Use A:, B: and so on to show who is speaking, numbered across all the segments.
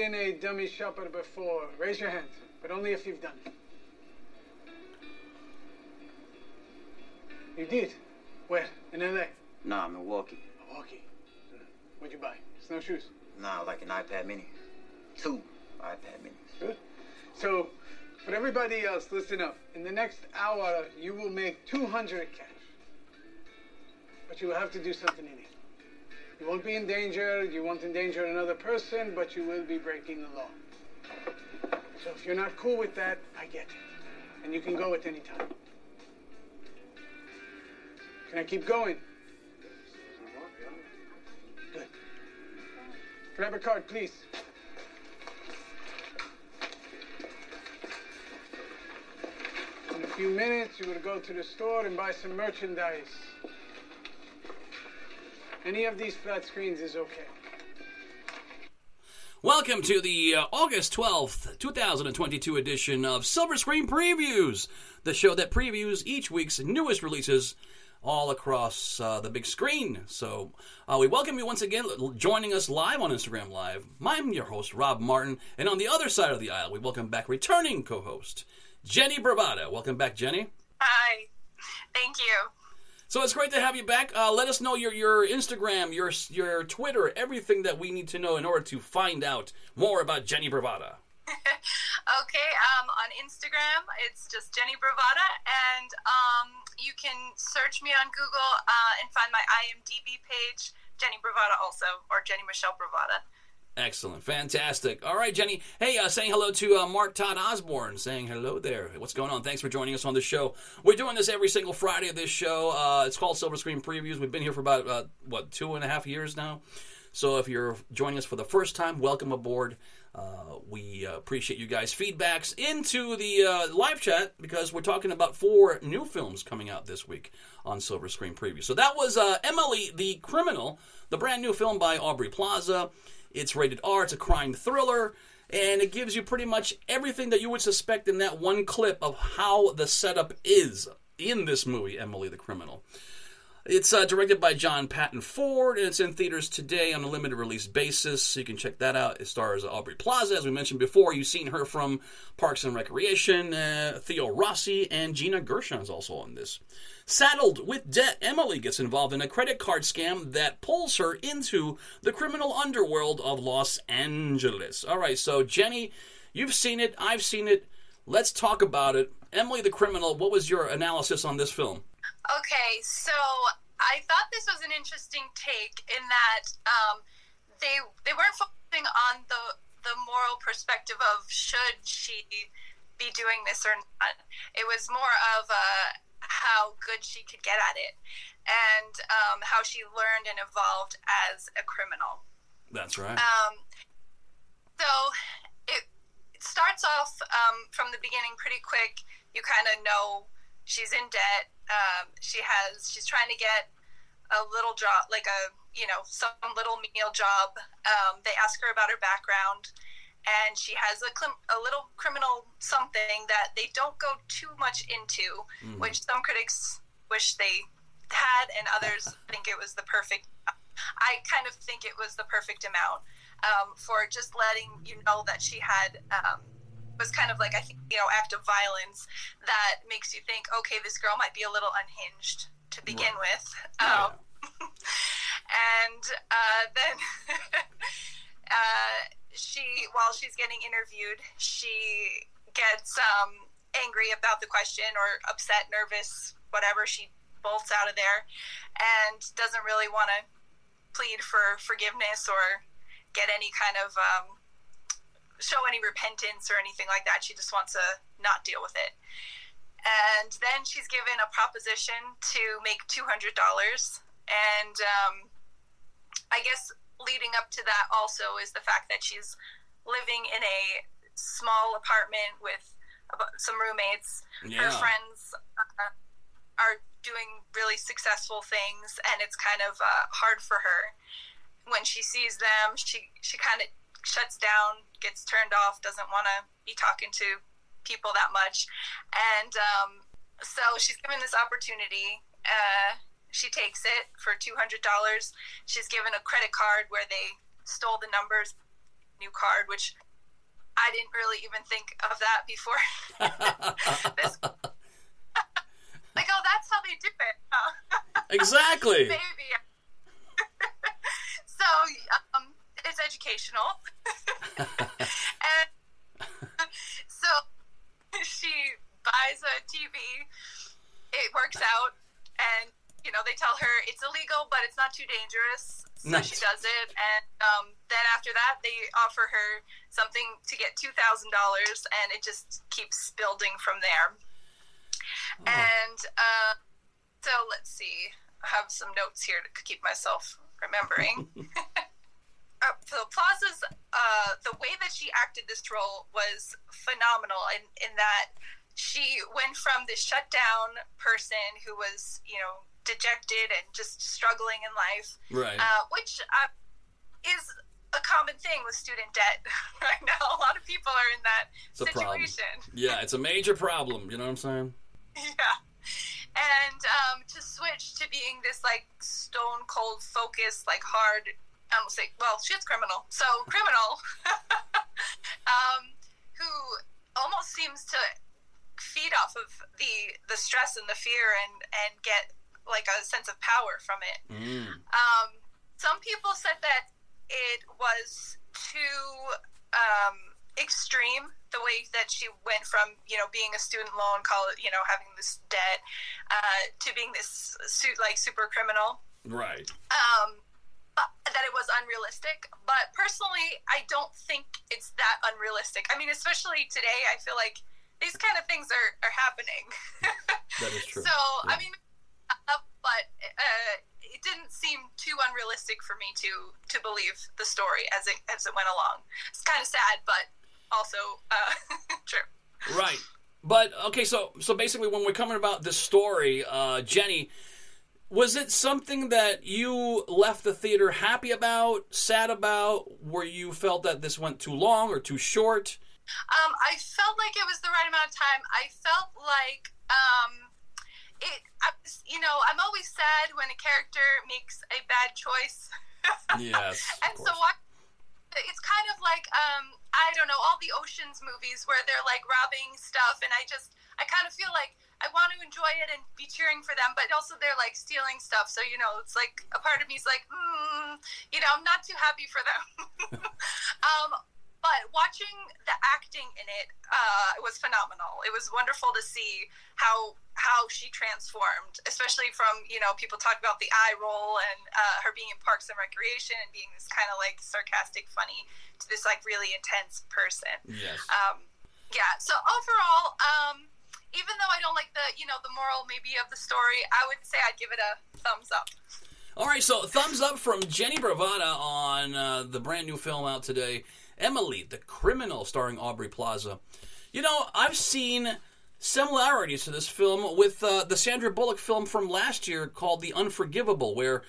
A: Been a dummy shopper before? Raise your hand, but only if you've done it. You did? Where? In LA?
B: Nah, Milwaukee.
A: Milwaukee. Hmm. What'd you buy? Snowshoes?
B: Nah, like an iPad mini. Two iPad minis.
A: Good. So, for everybody else, listen up. In the next hour, you will make 200 cash. But you will have to do something in it. You won't be in danger, you won't endanger another person, but you will be breaking the law. So if you're not cool with that, I get it. And you can go at any time. Can I keep going? Good. Grab a card, please. In a few minutes, you will go to the store and buy some merchandise. Any of these flat screens is okay.
C: Welcome to the uh, August 12th, 2022 edition of Silver Screen Previews, the show that previews each week's newest releases all across uh, the big screen. So uh, we welcome you once again joining us live on Instagram Live. I'm your host, Rob Martin, and on the other side of the aisle, we welcome back returning co host, Jennie Bravata. Welcome back, Jennie.
D: Hi. Thank you.
C: So it's great to have you back. Uh, let us know your, your Instagram, your your Twitter, everything that we need to know in order to find out more about Jennie Bravata.
D: okay, um, on Instagram, it's just Jennie Bravata, and um, you can search me on Google uh, and find my IMDb page, Jennie Bravata, also, or Jennie Michelle Bravata.
C: Excellent, fantastic. All right, Jennie. Hey, uh, saying hello to uh, Mark Todd Osborne. Saying hello there. What's going on? Thanks for joining us on the show. We're doing this every single Friday of this show. Uh, it's called Silver Screen Previews. We've been here for about uh, what two and a half years now. So if you're joining us for the first time, welcome aboard. Uh, we uh, appreciate you guys' feedbacks into the uh, live chat because we're talking about four new films coming out this week on Silver Screen Preview. So that was uh, Emily the Criminal, the brand new film by Aubrey Plaza. It's rated R. It's a crime thriller, and it gives you pretty much everything that you would suspect in that one clip of how the setup is in this movie, Emily the Criminal. It's uh, directed by John Patton Ford, and it's in theaters today on a limited release basis. So you can check that out. It stars Aubrey Plaza, as we mentioned before. You've seen her from Parks and Recreation. Uh, Theo Rossi and Gina Gershon is also on this. Saddled with debt, Emily gets involved in a credit card scam that pulls her into the criminal underworld of Los Angeles. All right, so Jennie, you've seen it, I've seen it. Let's talk about it. Emily the Criminal, what was your analysis on this film?
D: Okay, so I thought this was an interesting take in that um, they they weren't focusing on the the moral perspective of should she be doing this or not. It was more of a how good she could get at it and um, how she learned and evolved as a criminal.
C: That's right.
D: Um, so it, it starts off um, from the beginning pretty quick. You kind of know she's in debt. Um, she has she's trying to get a little job, like a you know some little meal job. Um, they ask her about her background and she has a, a little criminal something that they don't go too much into, mm. which some critics wish they had, and others think it was the perfect. I kind of think it was the perfect amount um, for just letting you know that she had um, was kind of like I think you know act of violence that makes you think, okay, this girl might be a little unhinged to begin right. with, um, yeah. She's getting interviewed, she gets um, angry about the question or upset, nervous, whatever. She bolts out of there and doesn't really want to plead for forgiveness or get any kind of um, show any repentance or anything like that. She just wants to not deal with it. And then she's given a proposition to make two hundred dollars, and um, I guess leading up to that also is the fact that she's living in a small apartment with some roommates. Yeah. Her friends uh, are doing really successful things, and it's kind of uh, hard for her. When she sees them, she she kind of shuts down, gets turned off, doesn't want to be talking to people that much, and um, so she's given this opportunity. Uh, she takes it for $200. She's given a credit card where they stole the numbers new card, which I didn't really even think of that before. this, like, oh, that's how they do it.
C: exactly.
D: Maybe. so um, it's educational, and so she buys a TV. It works out, and you know they tell her it's illegal, but it's not too dangerous. So
C: Nice.
D: she does it, and um, then after that, they offer her something to get two thousand dollars, and it just keeps building from there. And uh, so let's see. I have some notes here to keep myself remembering. uh, so Plaza's uh, the way that she acted this role was phenomenal in, in that she went from this shut down person who was you know dejected and just struggling in life
C: Right.
D: uh, which uh, is a common thing with student debt right now a lot of people are in that
C: It's
D: situation
C: yeah, it's a major problem. You know what I'm saying?
D: yeah. And um, to switch to being this like stone cold focused, like hard, I almost say, well, shit's criminal. So criminal, um, who almost seems to feed off of the the stress and the fear and and get like a sense of power from it.
C: Mm.
D: Um, some people said that it was too um, extreme the way that she went from you know being a student loan college you know having this debt uh, to being this su- like super criminal
C: Right.
D: um, but that it was unrealistic but personally i don't think it's that unrealistic i mean especially today i feel like these kind of things are, are happening
C: That is true.
D: so
C: Yeah.
D: i mean uh, but uh, it didn't seem too unrealistic for me to to believe the story as it as it went along it's kind of sad but also uh, true
C: Right. But okay, so so basically, when we're coming about this story, uh, Jennie, was it something that you left the theater happy about, sad about, where you felt that this went too long or too short?
D: Um, I felt like it was the right amount of time. I felt like um, it. I you know, I'm always sad when a character makes a bad choice.
C: Yes.
D: and so what? It's kind of like um, I don't know all the Ocean's movies where they're like robbing stuff, and I just I kind of feel like I want to enjoy it and be cheering for them, but also they're like stealing stuff. So you know, it's like a part of me is like, mm, you know, I'm not too happy for them. um, but watching the acting in it uh, was phenomenal. It was wonderful to see how how she transformed, especially from you know people talk about the eye roll and uh, her being in Parks and Recreation and being this kind of like sarcastic, funny to this like really intense person.
C: Yes.
D: Um, yeah. So overall, um, even though I don't like the you know the moral maybe of the story, I would say I'd give it a thumbs up.
C: All right, so thumbs up from Jennie Bravata on uh, the brand new film out today, Emily, the Criminal, starring Aubrey Plaza. You know, I've seen similarities to this film with uh, the Sandra Bullock film from last year called The Unforgivable, where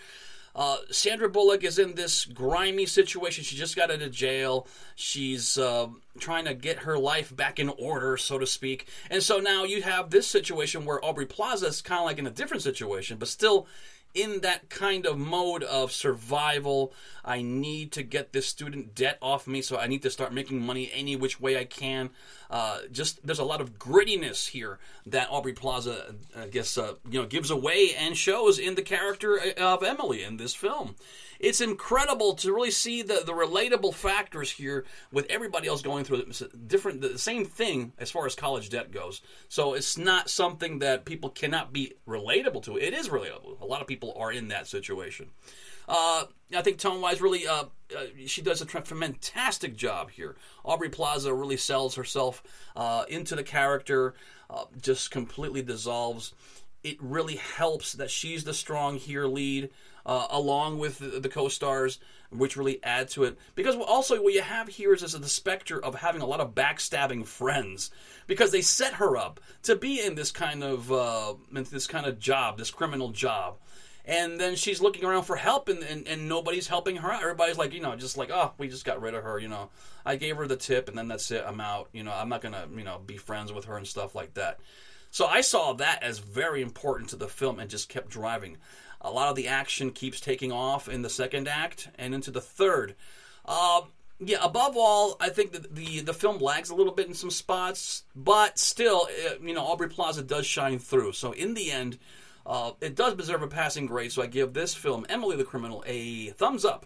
C: uh, Sandra Bullock is in this grimy situation. She just got out of jail. She's uh, trying to get her life back in order, so to speak. And so now you have this situation where Aubrey Plaza is kind of like in a different situation, but still in that kind of mode of survival. I need to get this student debt off me, so I need to start making money any which way I can. Uh, just there's a lot of grittiness here that Aubrey Plaza, I guess, uh, you know, gives away and shows in the character of Emily in this film. It's incredible to really see the, the relatable factors here with everybody else going through different the same thing as far as college debt goes. So it's not something that people cannot be relatable to. It is relatable. A lot of people are in that situation. Uh, I think tone wise, really, uh, uh, she does a fantastic job here. Aubrey Plaza really sells herself uh, into the character, uh, just completely dissolves. It really helps that she's the strong here lead, uh, along with the, the co-stars, which really add to it. Because also what you have here is, is the specter of having a lot of backstabbing friends, because they set her up to be in this kind of uh, this kind of job, this criminal job. And then she's looking around for help and, and, and nobody's helping her out. Everybody's like you know just like oh we just got rid of her you know. I gave her the tip and then that's it. I'm out. You know i'm not gonna you know be friends with her and stuff like that. So i saw that as very important to the film and just kept driving a lot of the action keeps taking off in the second act and into the third uh, Yeah, above all, I think that the the film lags a little bit in some spots, but still, uh, you know, Aubrey Plaza does shine through. So in the end, uh, it does deserve a passing grade. So I give this film, Emily the Criminal, a thumbs up.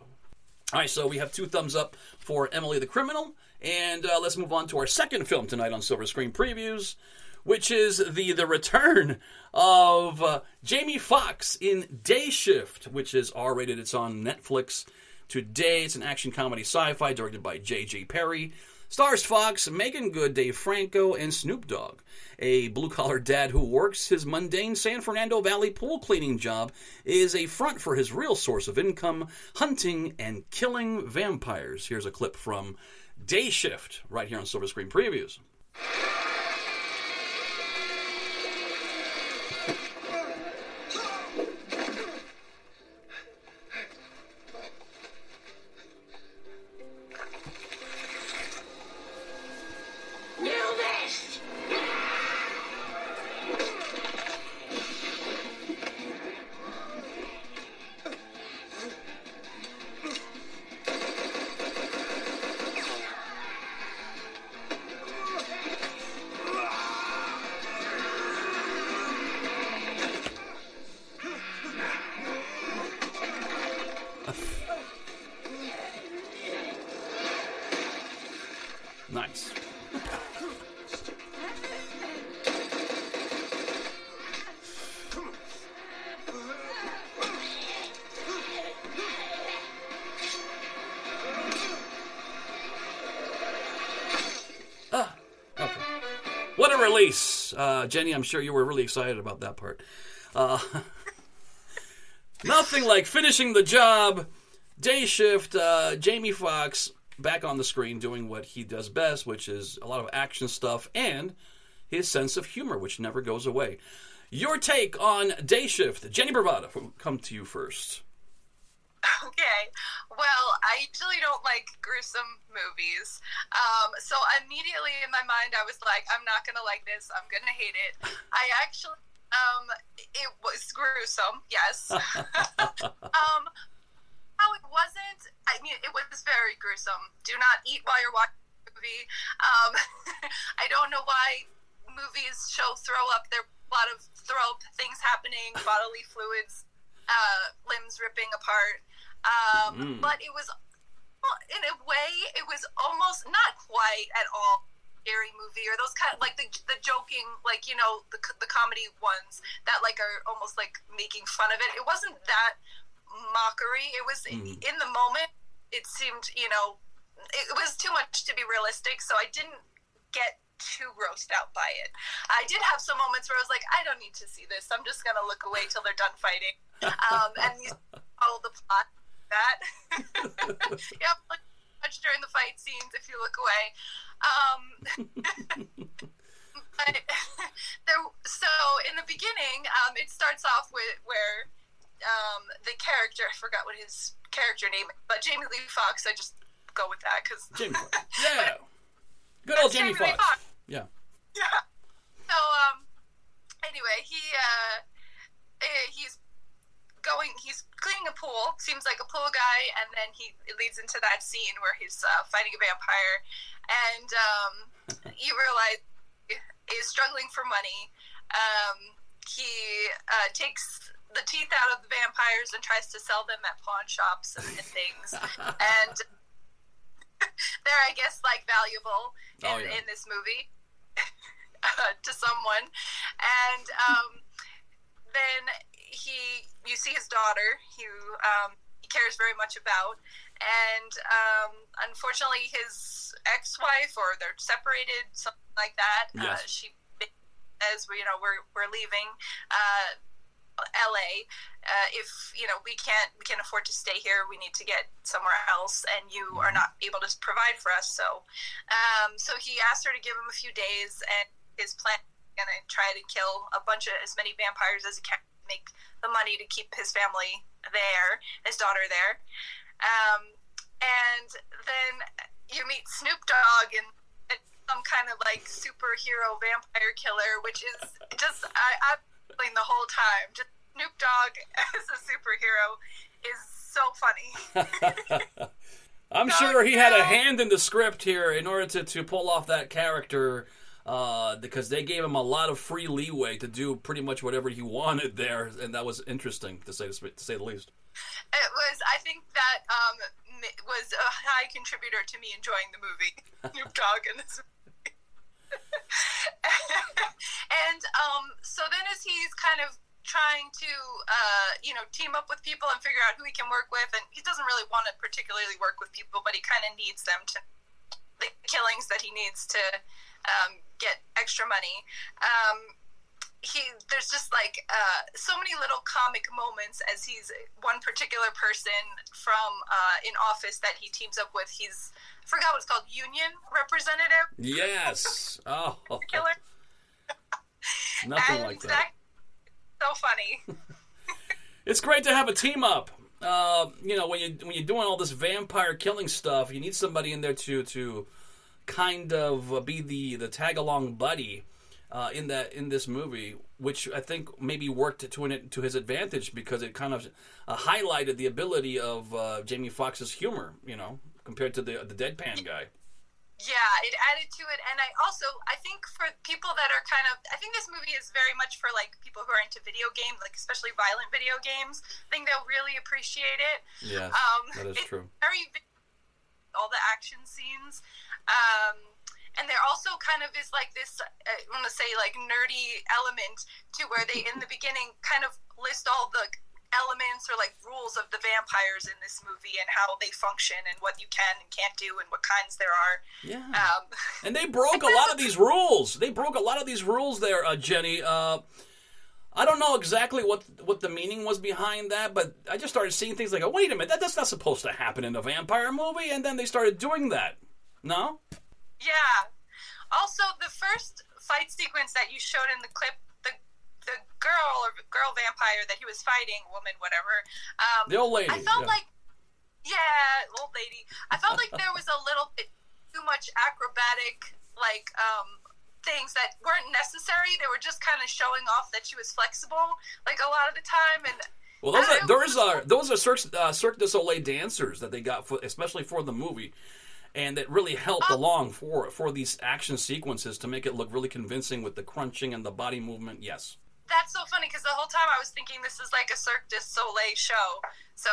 C: All right, so we have two thumbs up for Emily the Criminal, and uh, let's move on to our second film tonight on Silver Screen Previews, which is the the return of uh, Jamie Foxx in Day Shift, which is R rated. It's on Netflix today. It's an action comedy sci-fi directed by J.J. Perry. Stars Foxx, Meagan Good, Dave Franco, and Snoop Dogg. A blue collar dad who works his mundane San Fernando Valley pool cleaning job is a front for his real source of income hunting and killing vampires. Here's a clip from Day Shift right here on Silver Screen Previews. Release. Uh, Jennie, I'm sure you were really excited about that part. Uh, nothing like finishing the job. Day shift, uh, Jamie Foxx back on the screen doing what he does best, which is a lot of action stuff and his sense of humor, which never goes away. Your take on Day Shift, Jennie Bravata, come to you first.
D: Okay. Well, I usually don't like gruesome movies. Um, so immediately in my mind, I was like, I'm not going to like this. I'm going to hate it. I actually, um, it was gruesome, yes. um, how it wasn't, I mean, it was very gruesome. Do not eat while you're watching the movie. Um, I don't know why movies show throw up. There a lot of throw up things happening, bodily fluids, uh, limbs ripping apart. Um,
C: Mm.
D: But it was, in a way, it was almost not quite at all scary movie or those kind of like the the joking like you know the the comedy ones that like are almost like making fun of it. It wasn't that mockery. It was
C: Mhm.
D: in the moment. It seemed you know it was too much to be realistic. So I didn't get too grossed out by it. I did have some moments where I was like, I don't need to see this. I'm just gonna look away till they're done fighting. Um, and you follow the plot. That yep, much during the fight scenes if you look away. Um, but there, so in the beginning, um, it starts off with where um, the character I forgot what his character name, is, but Jamie Lee Foxx. I just go with that because
C: Jamie Foxx. Yeah. Good old Jamie
D: Jamie Lee
C: Foxx.
D: Foxx.
C: Yeah.
D: Yeah. So um anyway, he uh eh, he's going he's cleaning a pool, seems like a pool guy, and then he it leads into that scene where he's uh, fighting a vampire and um you realize he is struggling for money. Um he uh, takes the teeth out of the vampires and tries to sell them at pawn shops and, and things. and they're, I guess, like valuable in,
C: Oh, yeah.
D: in this movie uh, to someone. And um, then he, you see his daughter, who um, he cares very much about, and um, unfortunately, his ex-wife or they're separated, something like that. Uh,
C: Yes.
D: she says, "You know, we're we're leaving." Uh, LA. Uh, if you know we can't we can't afford to stay here, we need to get somewhere else, and you are not able to provide for us. So, um, so he asked her to give him a few days, and his plan is gonna try to kill a bunch of as many vampires as he can, make the money to keep his family there, his daughter there. Um, and then you meet Snoop Dogg and. Some kind of like superhero vampire killer, which is just I, I'm giggling the whole time. Just Snoop Dogg as a superhero is so funny.
C: I'm I'm sure he had a hand in the script here in order to, to pull off that character uh, because they gave him a lot of free leeway to do pretty much whatever he wanted there, and that was interesting to say to say the least.
D: It was. I think that um, was a high contributor to me enjoying the movie. Snoop Dogg in this. and um, so then, as he's kind of trying to, uh, you know, team up with people and figure out who he can work with, and he doesn't really want to particularly work with people, but he kind of needs them to the killings that he needs to um, get extra money. Um, he there's just like uh, so many little comic moments as he's one particular person from uh, in office that he teams up with. He's I forgot what it's called, union representative.
C: Yes. Oh.
D: Killer.
C: Nothing like that. that.
D: So funny.
C: it's great to have a team up. Uh, you know, when you when you're doing all this vampire killing stuff, you need somebody in there to to kind of be the the tag along buddy uh, in that in this movie, which I think maybe worked to an, to his advantage because it kind of uh, highlighted the ability of uh, Jamie Foxx's humor, you know, compared to the the deadpan guy.
D: Yeah, it added to it, and I also I think for people that are kind of I think this movie is very much for like people who are into video games, like especially violent video games. I think they'll really appreciate it.
C: Yeah, um, that is true.
D: Very all the action scenes. Um, and there also kind of is like this i want to say like nerdy element to where they in the beginning kind of list all the elements or like rules of the vampires in this movie and how they function and what you can and can't do and what kinds there are.
C: Yeah. Um, and they broke a lot of these rules. They broke a lot of these rules there uh, jenny. Uh, I don't know exactly what what the meaning was behind that, but I just started seeing things like, "Oh, wait a minute, that, that's not supposed to happen in a vampire movie," and then they started doing that. No?
D: Yeah. Also, the first fight sequence that you showed in the clip, the the girl or girl vampire that he was fighting, woman, whatever. Um,
C: the old lady.
D: I felt
C: yeah.
D: like, yeah, old lady. I felt like there was a little bit too much acrobatic, like um, things that weren't necessary. They were just kind of showing off that she was flexible, like a lot of the time, and.
C: Well, those are those are those are Cirque, uh, Cirque du Soleil dancers that they got for, especially for the movie and that really helped oh. along for for these action sequences to make it look really convincing with the crunching and the body movement. Yes.
D: That's so funny because the whole time I was thinking this is like a Cirque du Soleil show. So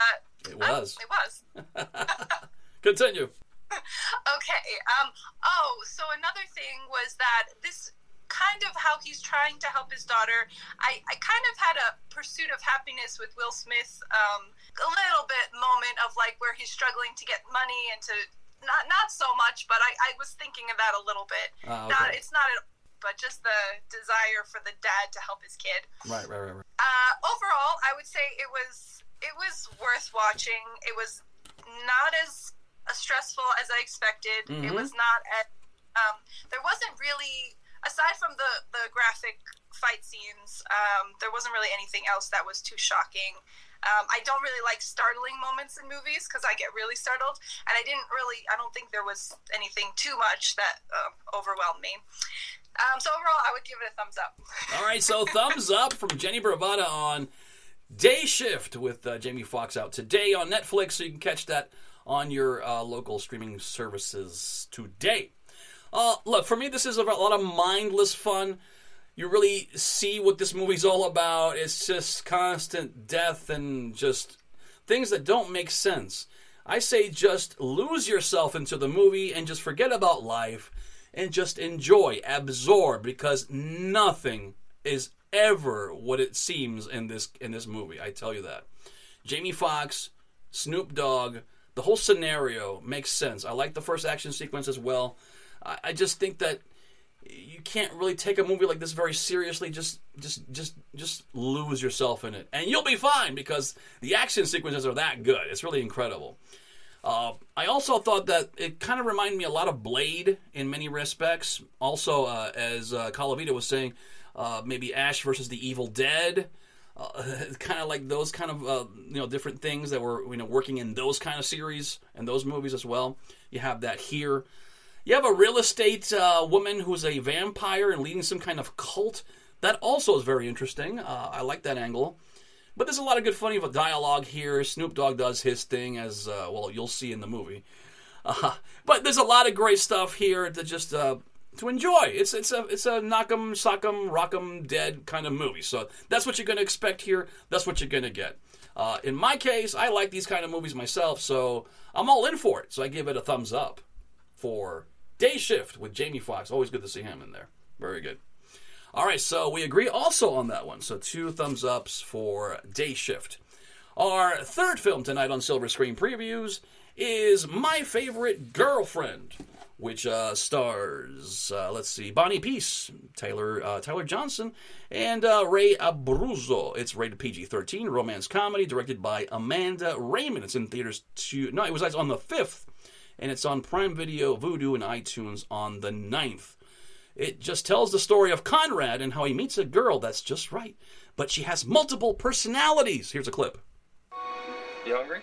D: uh,
C: it was.
D: Uh, it was.
C: Continue.
D: okay. Um. Oh, so another thing was that this kind of how he's trying to help his daughter. I, I kind of had a pursuit of happiness with Will Smith, um, a little bit moment of like where he's struggling to get money and to not not so much, but I, I was thinking of that a little bit.
C: Uh,
D: okay. Not it's not at but just the desire for the dad to help his kid.
C: Right, right, right. right.
D: Uh, overall, I would say it was it was worth watching. It was not as stressful as I expected. Mm-hmm. It was not as um, there wasn't really aside from the the graphic fight scenes, um, there wasn't really anything else that was too shocking. Um, I don't really like startling moments in movies because I get really startled, and I didn't really. I don't think there was anything too much that uh, overwhelmed me. Um, so overall, I would give it a thumbs up.
C: All right, so thumbs up from Jennie Bravata on Day Shift with uh, Jamie Foxx out today on Netflix, so you can catch that on your uh, local streaming services today. Uh, look, for me, this is a lot of mindless fun. You really see what this movie's all about. It's just constant death and just things that don't make sense. I say just lose yourself into the movie and just forget about life and just enjoy, absorb, because nothing is ever what it seems in this in this movie. I tell you that. Jamie Foxx, Snoop Dogg, the whole scenario makes sense. I like the first action sequence as well. I, I just think that you can't really take a movie like this very seriously. Just, just, just, just lose yourself in it, and you'll be fine because the action sequences are that good. It's really incredible. Uh, I also thought that it kind of reminded me a lot of Blade in many respects. Also, uh, as uh, Calavita was saying, uh, maybe Ash versus the Evil Dead. Uh, kind of like those kind of uh, you know different things that were you know working in those kind of series and those movies as well. You have that here. You have a real estate uh, woman who's a vampire and leading some kind of cult. That also is very interesting. Uh, I like that angle. But there's a lot of good funny of a dialogue here. Snoop Dogg does his thing, as uh, well you'll see in the movie. Uh, but there's a lot of great stuff here to just uh, to enjoy. It's it's a it's a knock 'em, sock 'em, rock 'em, dead kind of movie. So that's what you're going to expect here. That's what you're going to get. Uh, in my case, I like these kind of movies myself, so I'm all in for it. So I give it a thumbs up for Day Shift with Jamie Foxx. Always good to see him in there. Very good. All right, so we agree also on that one. So two thumbs ups for Day Shift. Our third film tonight on Silver Screen Previews is My Favorite Girlfriend, which uh, stars, uh, let's see, Bonnie Piesse, Taylor uh, Tyler Johnson, and uh, Ray Abruzzo. It's rated PG-13, romance comedy, directed by Amanda Raymond. It's in theaters to no, it was on the fifth, and it's on Prime Video, Vudu, and iTunes on the 9th. It just tells the story of Conrad and how he meets a girl that's just right, but she has multiple personalities. Here's a clip.
E: You hungry?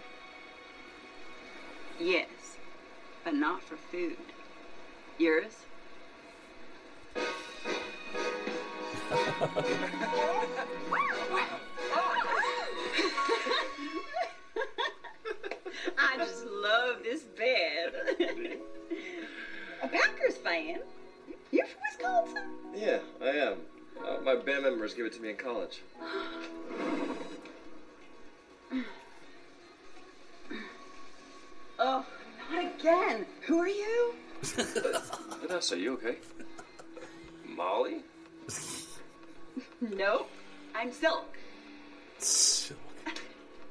F: Yes, but not for food. Yours? I just love this bed. A Packers fan? You're from Wisconsin?
E: Yeah, I am. Uh, my band members gave it to me in college.
F: Oh, not again. Who are you?
E: Vanessa, are you okay? Molly?
F: Nope. I'm Silk. Silk.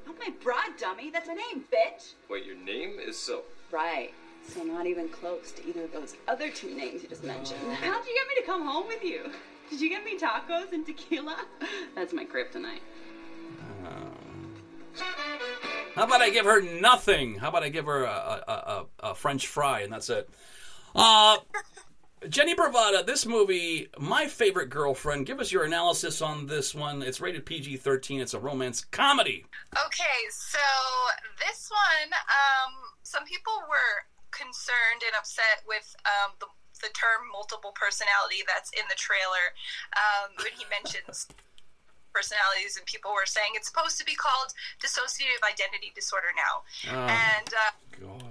F: Not my broad dummy. That's a name, bitch.
E: Wait, your name is Silk.
F: Right. So not even close to either of those other two names you just mentioned. Oh. How'd you get me to come home with you? Did you get me tacos and tequila? That's my kryptonite.
C: How about I give her nothing? How about I give her a, a, a, a French fry and that's it? Uh, Jennie Bravata, this movie, my favorite girlfriend. Give us your analysis on this one. It's rated PG 13. It's a romance comedy.
D: Okay, so this one, um, some people were concerned and upset with um, the, the term multiple personality that's in the trailer um, when he mentions personalities, and people were saying it's supposed to be called dissociative identity disorder now.
C: Oh,
D: and uh,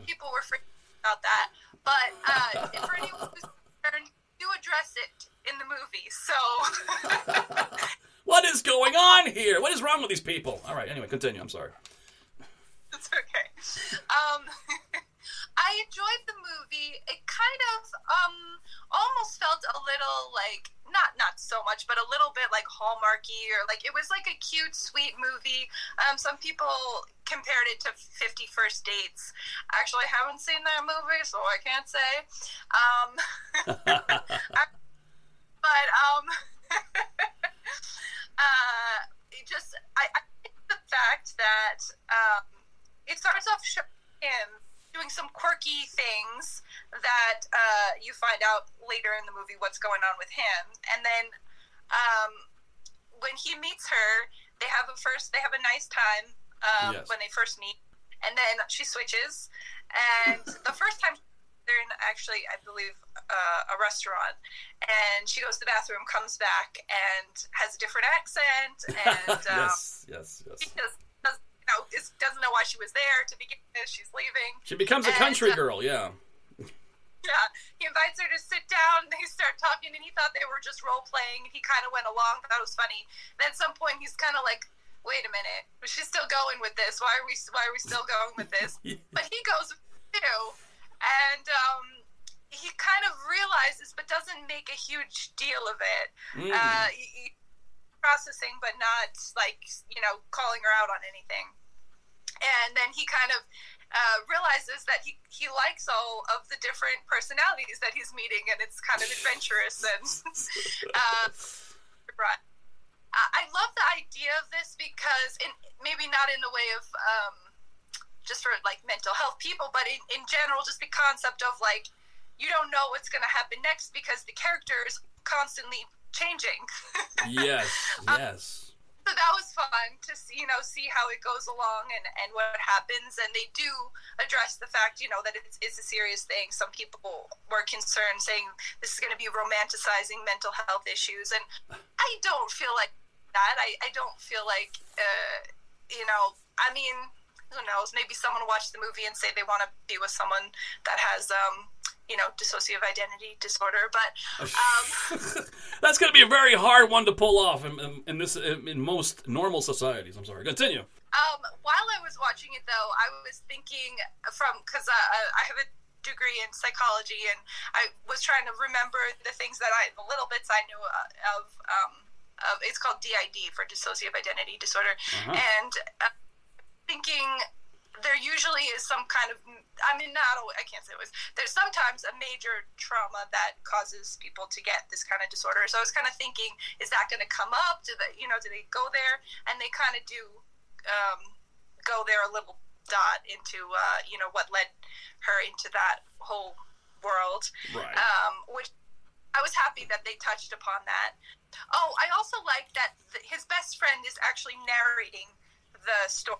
D: people were freaking about that. But uh, for anyone who's concerned, you address it in the movie. So
C: What is going on here? What is wrong with these people? All right, anyway, continue. I'm sorry.
D: it's okay. Um, I enjoyed the movie. It kind of um, almost felt a little like not not so much, but a little bit like Hallmarky or like it was like a cute, sweet movie. Um, some people compared it to Fifty First Dates. Actually, I haven't seen that movie, so I can't say. Um, but um, uh, it just I, I think the fact that um, it starts off showing him doing some quirky things that uh, you find out later in the movie what's going on with him, and then um, when he meets her, they have a first they have a nice time um,
C: Yes.
D: when they first meet, and then she switches, and the first time they're in actually I believe uh, a restaurant, and she goes to the bathroom, comes back, and has a different accent, and um,
C: yes, yes, yes.
D: she just does, you know, is, doesn't know why she was there to begin with. She's leaving.
C: She becomes a
D: And,
C: country
D: uh,
C: girl, yeah.
D: Yeah, he invites her to sit down. They start talking, and he thought they were just role playing. He kind of went along. That was funny. Then at some point, he's kind of like, "Wait a minute, she's still going with this. Why are we? Why are we still going with this?" but he goes too, and um, he kind of realizes, but doesn't make a huge deal of it.
C: Mm.
D: Uh, he, he- processing, but not like you know calling her out on anything. And then he kind of uh, realizes that he, he likes all of the different personalities that he's meeting, and it's kind of adventurous and uh. I I love the idea of this because, in, maybe not in the way of um, just for like mental health people, but in, in general, just the concept of like you don't know what's going to happen next because the character is constantly changing.
C: yes,
D: Um,
C: yes.
D: So that was fun to see, you know, see how it goes along and, and what happens. And they do address the fact, you know, that it's, a serious thing. Some people were concerned, saying this is going to be romanticizing mental health issues, and I don't feel like that. I, I don't feel like, uh, you know, I mean, who knows? Maybe someone will watch the movie and say they want to be with someone that has, um, you know, dissociative identity disorder. But um,
C: That's going to be a very hard one to pull off in, in, in this in, in most normal societies. I'm sorry. Continue.
D: um, while I was watching it, though, I was thinking from because uh, I have a degree in psychology, and I was trying to remember the things that I, the little bits I knew uh, of. Um, of it's called DID for dissociative identity disorder, and uh, thinking there usually is some kind of I mean not al- I can't say always there's sometimes a major trauma that causes people to get this kind of disorder so I was kind of thinking is that going to come up do they you know do they go there and they kind of do um, go there a little dot into uh, you know what led her into that whole world
C: Right.
D: um, which I was happy that they touched upon that. Oh, I also like that th- his best friend is actually narrating the story,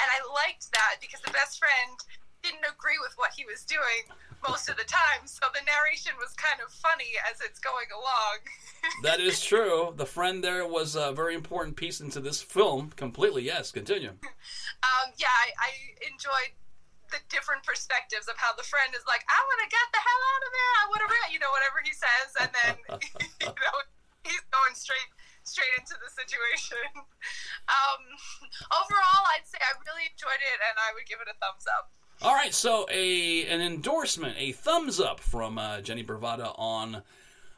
D: and I liked that because the best friend didn't agree with what he was doing most of the time, so the narration was kind of funny as it's going along.
C: That is true. The friend there was a very important piece into this film. Completely. Yes. Continue.
D: um, yeah, I, I enjoyed the different perspectives of how the friend is like, I want to get the hell out of there. I want to, you know, whatever he says, and then you know he's going straight straight into the situation. Um, overall, I'd say I really enjoyed it, and I would give it a thumbs up.
C: All right, so a an endorsement, a thumbs up from uh, Jennie Bravata on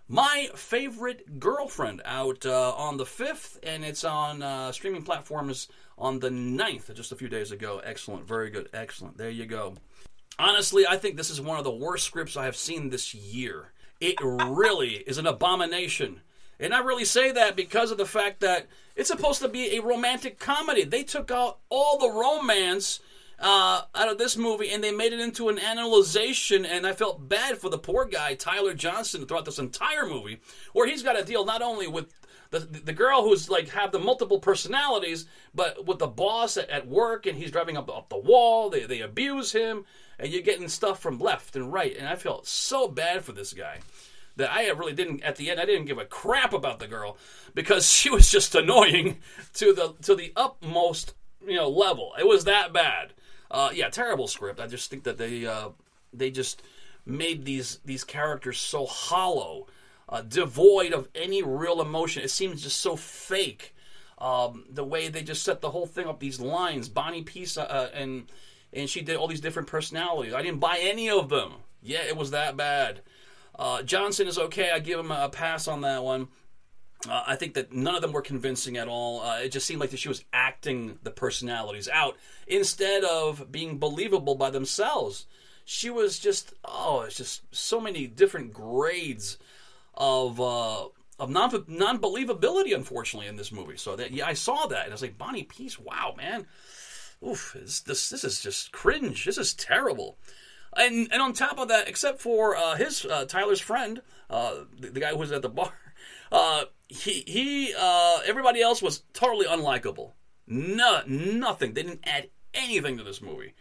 C: my favorite girlfriend out uh, on the fifth, and it's on uh, streaming platforms on the 9th, just a few days ago. Excellent, very good, excellent. There you go. Honestly, I think this is one of the worst scripts I have seen this year. It really is an abomination. And I really say that because of the fact that it's supposed to be a romantic comedy. They took out all the romance uh, out of this movie and they made it into an analyzation. And I felt bad for the poor guy, Tyler Johnson, throughout this entire movie, where he's got to deal not only with the, the girl who's like have the multiple personalities, but with the boss at, at work, and he's driving up up the wall. They they abuse him, and you're getting stuff from left and right. And I felt so bad for this guy that I really didn't. At the end, I didn't give a crap about the girl because she was just annoying to the to the utmost you know level. It was that bad. Uh, yeah, terrible script. I just think that they uh, they just made these these characters so hollow, uh, devoid of any real emotion. It seems just so fake. Um, the way they just set the whole thing up, these lines, Bonnie Piesse, uh, and and she did all these different personalities. I didn't buy any of them. Yeah, it was that bad. Uh, Johnson is okay. I give him a pass on that one. Uh, I think that none of them were convincing at all. Uh, it just seemed like that she was acting the personalities out instead of being believable by themselves. She was just oh, it's just so many different grades of uh, of non non believability, unfortunately, in this movie. So that yeah, I saw that and I was like, Bonnie Piesse, wow, man, oof, this this, this is just cringe. This is terrible. And and on top of that, except for uh, his uh, Tyler's friend, uh, the, the guy who was at the bar, uh, he he uh, everybody else was totally unlikable. No, nothing. They didn't add anything to this movie,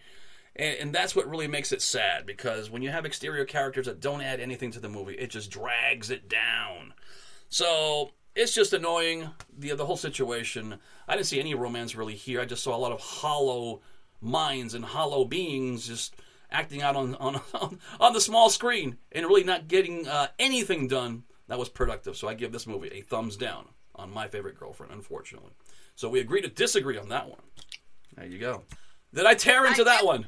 C: and, and that's what really makes it sad. Because when you have exterior characters that don't add anything to the movie, it just drags it down. So it's just annoying the the whole situation. I didn't see any romance really here. I just saw a lot of hollow minds and hollow beings just acting out on on on the small screen and really not getting uh, anything done that was productive. So I give this movie a thumbs down on my favorite girlfriend. Unfortunately, so we agree to disagree on that one. There you go. Did I tear into
D: I
C: that one?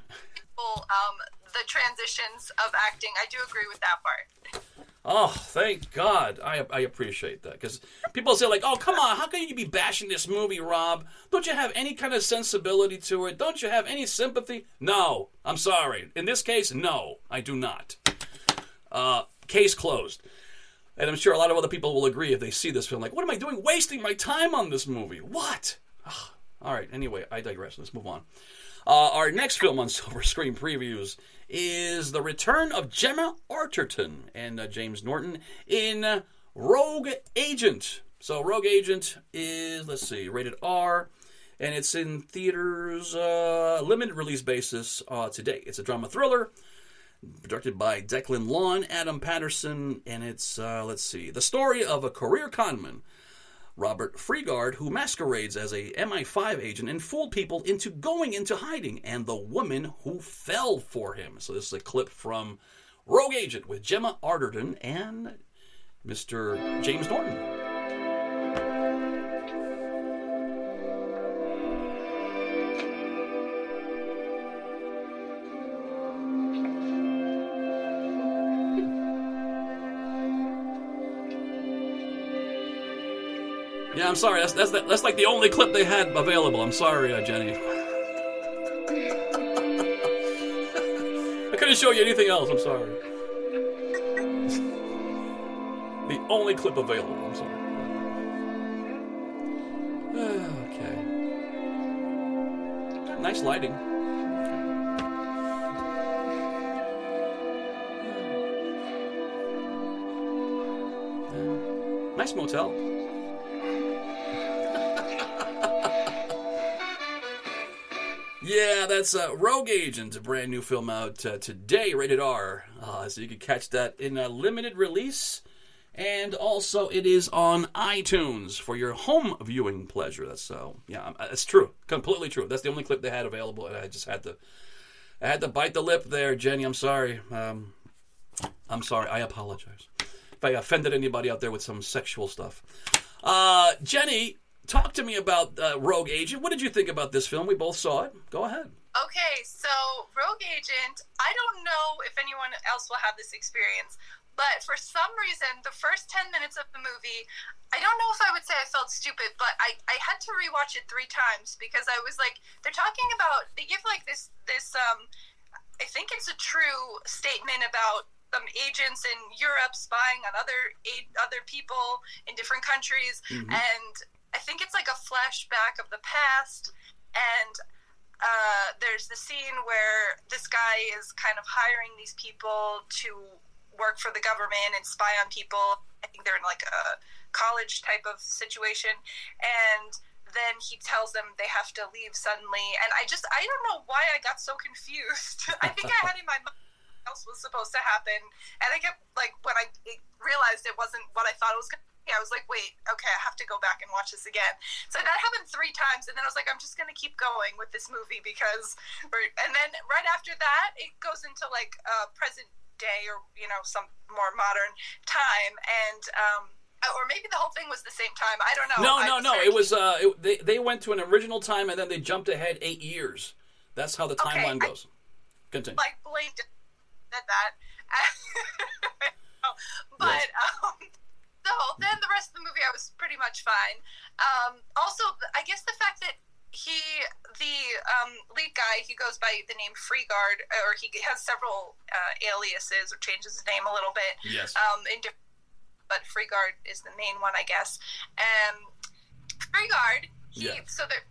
D: Um, the transitions of acting, I do agree with that part.
C: Oh, thank God. I, I appreciate that. Because people say, like, oh, come on, how can you be bashing this movie, Rob? Don't you have any kind of sensibility to it? Don't you have any sympathy? No. I'm sorry. In this case, no, I do not. Uh, case closed. And I'm sure a lot of other people will agree if they see this film, like, what am I doing wasting my time on this movie? What? Ugh. All right, anyway, I digress. Let's move on. Uh, our next film on Silver Screen Previews is The Return of Gemma Arterton and uh, James Norton in Rogue Agent. So, Rogue Agent is, let's see, rated R, and it's in theaters, uh, limited release basis uh, today. It's a drama thriller directed by Declan Lawn, Adam Patterson, and it's, uh, let's see, the story of a career conman Robert Freegard, who masquerades as a MI5 agent and fooled people into going into hiding, and the woman who fell for him. So this is a clip from Rogue Agent with Gemma Arterton and Mr. James Norton. I'm sorry. That's that's that's like the only clip they had available. I'm sorry, uh, Jennie. I couldn't show you anything else. I'm sorry. the only clip available. I'm sorry. okay. Nice lighting. Nice motel. Yeah, that's uh, Rogue Agent, a brand new film out uh, today, rated R. Uh, so you can catch that in a limited release. And also, it is on iTunes for your home viewing pleasure. That's so, yeah, it's true, completely true. That's the only clip they had available, and I just had to, I had to bite the lip there, Jennie. I'm sorry. Um, I'm sorry. I apologize if I offended anybody out there with some sexual stuff. Uh, Jennie, talk to me about uh, Rogue Agent. What did you think about this film? We both saw it. Go ahead.
D: Okay, so Rogue Agent, I don't know if anyone else will have this experience, but for some reason, the first 10 minutes of the movie, I don't know if I would say I felt stupid, but I, I had to rewatch it three times because I was like, they're talking about, they give like this, this, um, I think it's a true statement about some agents in Europe spying on other other people in different countries, mm-hmm. and I think it's like a flashback of the past, and uh, there's the scene where this guy is kind of hiring these people to work for the government and spy on people. I think they're in like a college type of situation, and then he tells them they have to leave suddenly. And I just I don't know why I got so confused. I think I had in my mind else was supposed to happen, and I kept like when I realized it wasn't what I thought it was going to I was like, wait, okay, I have to go back and watch this again. So that happened three times, and then I was like, I'm just gonna keep going with this movie because, and then right after that, it goes into like uh, present day or you know some more modern time, and um, or maybe the whole thing was the same time. I don't know.
C: No, no, no. It was uh, it, they they went to an original time and then they jumped ahead eight years. That's how the timeline okay, goes. Continue.
D: Like blinked at that, but yes. um, so then the rest of the movie I was pretty much fine. Um, also, I guess the fact that he, the um, lead guy, he goes by the name Freegard, or he has several uh, aliases or changes his name a little bit.
C: Yes.
D: Um, in different, but Freegard is the main one, I guess. And Freegard, he, yeah. so there,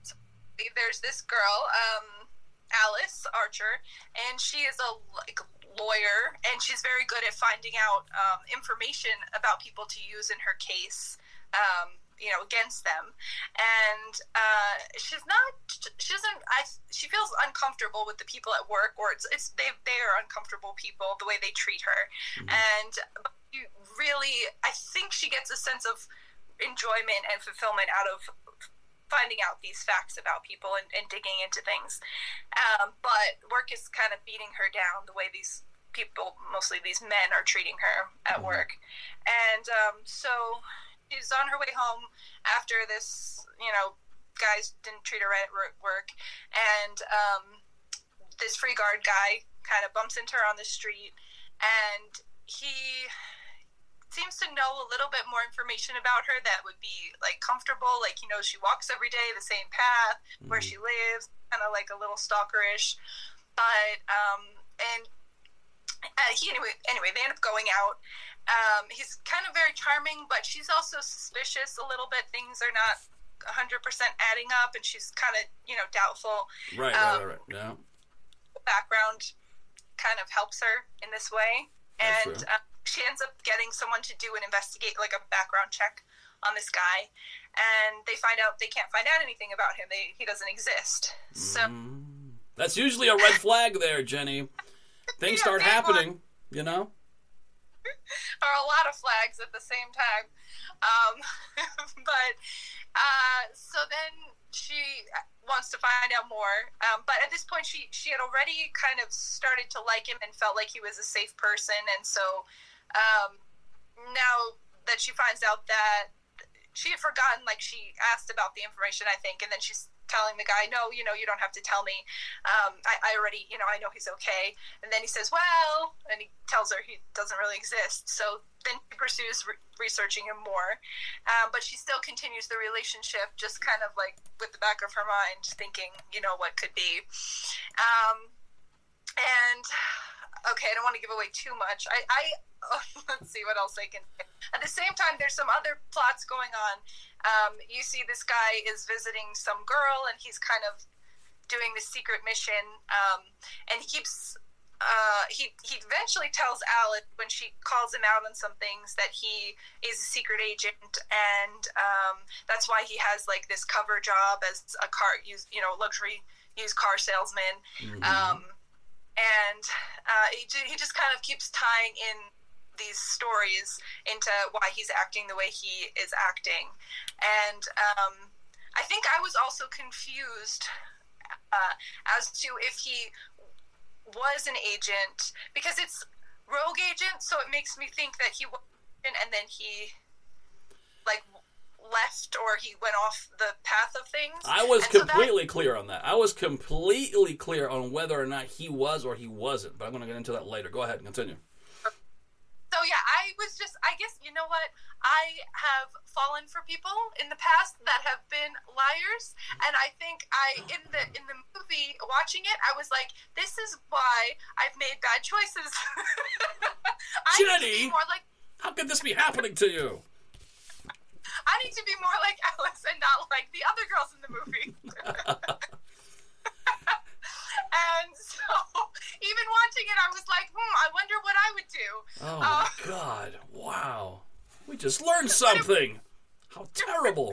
D: there's this girl, um, Alice Archer, and she is a like lawyer, and she's very good at finding out um, information about people to use in her case. Um, you know, against them, and uh, she's not. She doesn't. I. She feels uncomfortable with the people at work, or it's. It's they. They are uncomfortable people. The way they treat her, mm-hmm. and you really, I think she gets a sense of enjoyment and fulfillment out of finding out these facts about people and, and digging into things. Um, but work is kind of beating her down the way these people, mostly these men, are treating her at mm-hmm. work. And um, so she's on her way home after this, you know, guys didn't treat her right at work. And um, this Freegard guy kind of bumps into her on the street and he seems to know a little bit more information about her that would be like comfortable. Like he knows she walks every day the same path, mm-hmm. where she lives, kind of like a little stalkerish. But um, and uh, he anyway anyway they end up going out. Um, he's kind of very charming, but she's also suspicious a little bit. Things are not 100% adding up, and she's kind of you know doubtful.
C: Right, um, right, right, yeah.
D: Background kind of helps her in this way, and she ends up getting someone to do an investigate, like a background check on this guy, and they find out they can't find out anything about him. They, he doesn't exist. So
C: mm. that's usually a red flag, there, Jennie. Things start happening, you know.
D: are a lot of flags at the same time. Um, but uh, so then she wants to find out more. Um, but at this point, she she had already kind of started to like him and felt like he was a safe person. And so um, now that she finds out that she had forgotten, like she asked about the information, I think, and then she's telling the guy, no, you know, you don't have to tell me. Um, I, I, already, you know, I know he's okay. And then he says, well, and he tells her he doesn't really exist. So then she pursues re- researching him more. Um, but she still continues the relationship, just kind of like with the back of her mind, thinking, you know, what could be. Um, and okay, I don't want to give away too much. I, I oh, let's see what else I can. Say. At the same time, there's some other plots going on. Um, you see, this guy is visiting some girl, and he's kind of doing the secret mission, um, and he keeps. Uh, he he eventually tells Alice when she calls him out on some things that he is a secret agent, and um, that's why he has like this cover job as a car use you know luxury used car salesman. Mm-hmm. Um, and uh, he, he just kind of keeps tying in these stories into why he's acting the way he is acting. And um, I think I was also confused uh, as to if he was an agent because it's rogue agent, so it makes me think that he was, and then he like left or he went off the path of things.
C: I was and completely so that, clear on that. I was completely clear on whether or not he was or he wasn't. But I'm going to get into that later. Go ahead and continue.
D: So yeah, I was just I guess you know what? I have fallen for people in the past that have been liars and I think I in the in the movie watching it I was like this is why I've made bad choices.
C: Jennie, like, how could this be happening to you?
D: I need to be more like Alice and not like the other girls in the movie. and so, even watching it, I was like, hmm, I wonder what I would do.
C: Oh uh, my god! Wow, we just learned something. How terrible!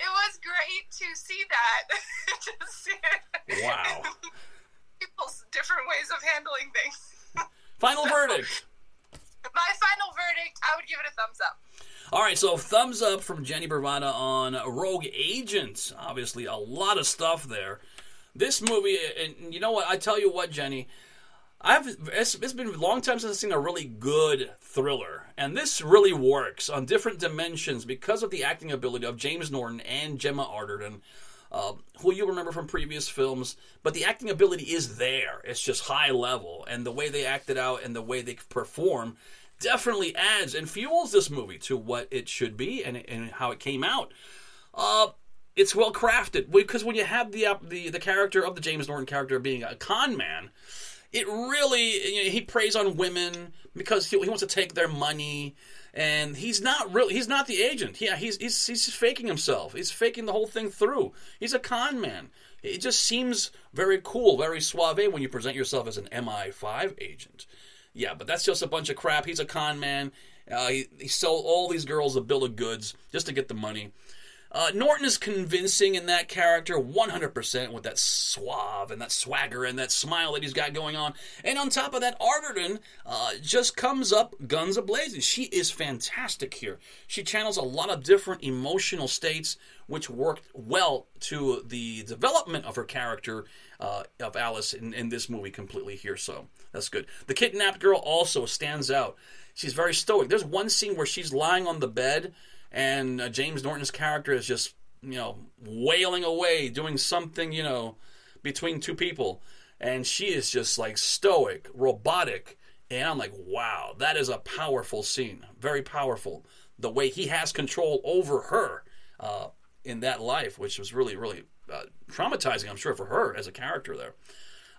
D: it was great to see that. to see.
C: Wow.
D: People's different ways of handling things.
C: Final so, verdict.
D: My final verdict, I would give it a thumbs up.
C: All right, so thumbs up from Jennie Bravata on Rogue Agents. Obviously, a lot of stuff there. This movie, and you know what? I tell you what, Jennie, I've it's, it's been a long time since I've seen a really good thriller, and this really works on different dimensions because of the acting ability of James Norton and Gemma Arterton. Uh, who you remember from previous films, but the acting ability is there. It's just high level, and the way they acted out and the way they perform definitely adds and fuels this movie to what it should be and, and how it came out. Uh, it's well crafted because when you have the, uh, the the character of the James Norton character being a con man, it really you know, he preys on women because he, he, wants to take their money, and he's not really he's not the agent. Yeah, he's he's he's faking himself. He's faking the whole thing through. He's a con man. It just seems very cool, very suave when you present yourself as an MI5 agent. Yeah, but that's just a bunch of crap. He's a con man. Uh, he, he sold all these girls a bill of goods just to get the money. Uh, Norton is convincing in that character 100% with that suave and that swagger and that smile that he's got going on. And on top of that, Arterton uh, just comes up guns a blazing. She is fantastic here. She channels a lot of different emotional states, which worked well to the development of her character uh, of Alice in, in this movie completely here. So that's good. The kidnapped girl also stands out. She's very stoic. There's one scene where she's lying on the bed and uh, James Norton's character is just you know wailing away, doing something you know between two people, and she is just like stoic, robotic, and I'm like, wow, that is a powerful scene, very powerful. The way he has control over her uh, in that life, which was really, really uh, traumatizing, I'm sure, for her as a character there.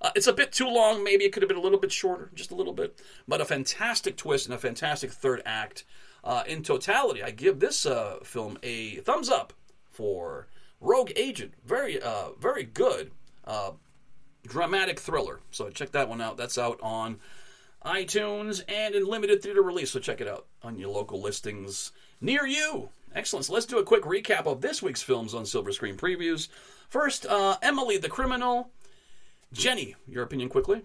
C: Uh, it's a bit too long. Maybe it could have been a little bit shorter, just a little bit. But a fantastic twist and a fantastic third act. Uh, in totality, I give this uh, film a thumbs up for Rogue Agent. Very, uh, very good uh, dramatic thriller. So check that one out. That's out on iTunes and in limited theater release. So check it out on your local listings near you. Excellent. So let's do a quick recap of this week's films on Silver Screen Previews. First, uh, Emily the Criminal. Jennie, your opinion quickly.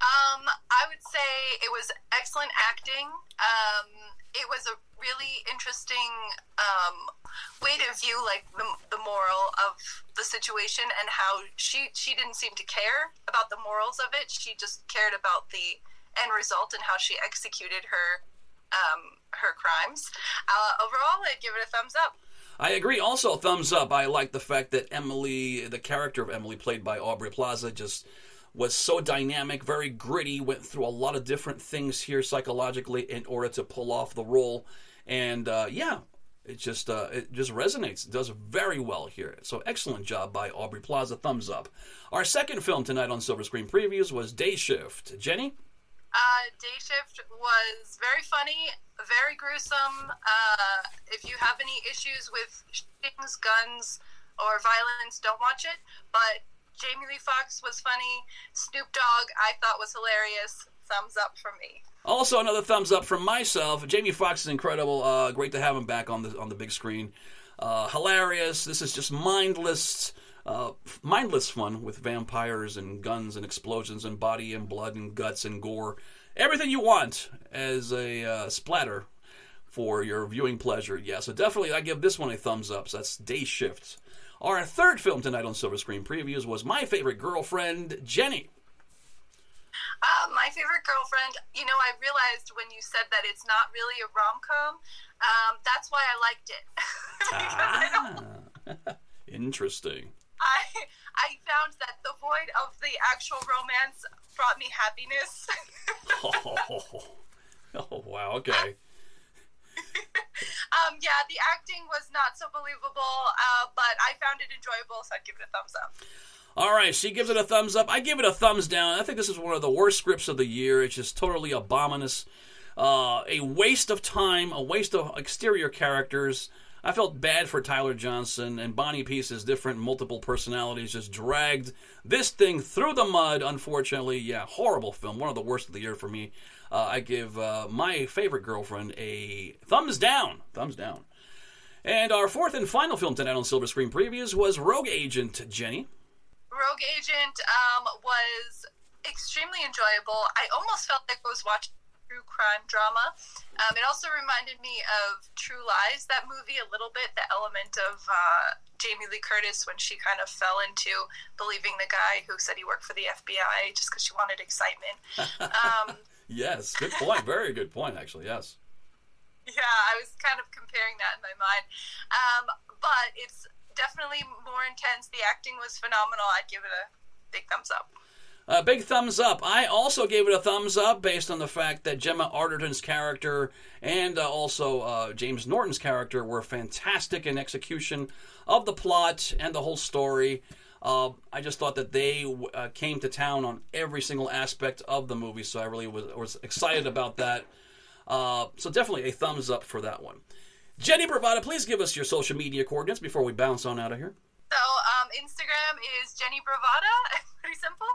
D: Um, I would say it was excellent acting. Um, it was a really interesting um, way to view like the, the moral of the situation and how she she didn't seem to care about the morals of it. She just cared about the end result and how she executed her um, her crimes. Uh, overall, I'd give it a thumbs up.
C: I agree. Also, thumbs up. I like the fact that Emily, the character of Emily, played by Aubrey Plaza, just was so dynamic, very gritty, went through a lot of different things here psychologically in order to pull off the role. And uh, yeah, it just uh, it just resonates. It does very well here. So excellent job by Aubrey Plaza. Thumbs up. Our second film tonight on Silver Screen Previews was Day Shift. Jennie.
D: Uh, Day Shift was very funny, very gruesome. Uh, if you have any issues with shootings, guns, or violence, don't watch it. But Jamie Lee Foxx was funny. Snoop Dogg, I thought was hilarious. Thumbs up from me.
C: Also, another thumbs up from myself. Jamie Foxx is incredible. Uh, great to have him back on the on the big screen. Uh, hilarious. This is just mindless, uh, mindless fun with vampires and guns and explosions and body and blood and guts and gore. Everything you want as a uh, splatter for your viewing pleasure. Yeah, so definitely I give this one a thumbs up. So that's Day Shift. Our third film tonight on Silver Screen Previews was My Favorite Girlfriend, Jennie.
D: Uh, my favorite girlfriend. You know, I realized when you said that it's not really a rom com. Um, that's why I liked it.
C: ah, interesting.
D: I I found that the void of the actual romance brought me happiness.
C: oh, oh, wow. Okay.
D: um, yeah, the acting was not so believable, uh, but I found it enjoyable, so I'd give it a thumbs up.
C: All right, she gives it a thumbs up. I give it a thumbs down. I think this is one of the worst scripts of the year. It's just totally abominous. Uh, a waste of time, a waste of exterior characters. I felt bad for Tyler Johnson and Bonnie Piesse's different multiple personalities just dragged this thing through the mud. Unfortunately, yeah, horrible film. One of the worst of the year for me. Uh, I give uh, my favorite girlfriend a thumbs down. Thumbs down. And our fourth and final film tonight on Silver Screen Previews was Rogue Agent, Jennie.
D: Rogue Agent um, was extremely enjoyable. I almost felt like I was watching true crime drama. Um, it also reminded me of True Lies, that movie, a little bit. The element of uh, Jamie Lee Curtis when she kind of fell into believing the guy who said he worked for the FBI just because she wanted excitement. Um,
C: yes, good point. Very good point, actually. Yes.
D: Yeah, I was kind of comparing that in my mind. Um, but it's definitely more intense. The acting was phenomenal. I'd give it a big thumbs up.
C: A big thumbs up. I also gave it a thumbs up based on the fact that Gemma Arterton's character and uh, also uh, James Norton's character were fantastic in execution of the plot and the whole story. Uh, I just thought that they uh, came to town on every single aspect of the movie, so I really was, was excited about that. Uh, so definitely a thumbs up for that one. Jennie Bravata, please give us your social media coordinates before we bounce on out of here.
D: So um, Instagram is Jennie Bravata, pretty simple,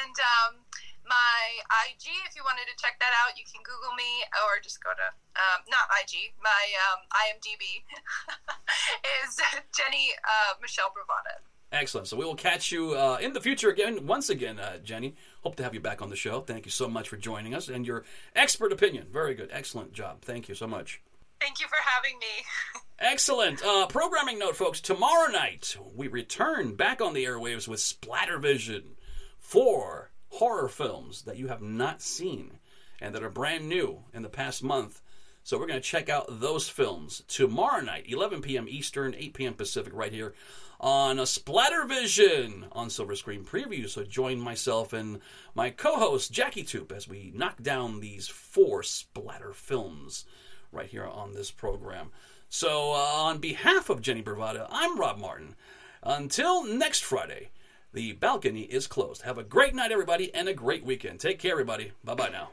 D: and um, my IG. If you wanted to check that out, you can Google me or just go to um, not IG. My um, IMDb is Jennie uh, Michelle Bravata.
C: Excellent. So we will catch you uh, in the future again. Once again, uh, Jennie. Hope to have you back on the show. Thank you so much for joining us and your expert opinion. Very good. Excellent job. Thank you so much.
D: Thank you for having me.
C: Excellent. Uh, programming note, folks. Tomorrow night, we return back on the airwaves with Splattervision. Four horror films that you have not seen and that are brand new in the past month. So we're going to check out those films tomorrow night, 11 p.m. Eastern, 8 p.m. Pacific, right here on a Splattervision on Silver Screen Preview. So join myself and my co-host Jackie Toop as we knock down these four splatter films right here on this program. So, uh, on behalf of Jennie Bravata, I'm Rob Martin. Until next Friday, the balcony is closed. Have a great night, everybody, and a great weekend. Take care, everybody. Bye bye now.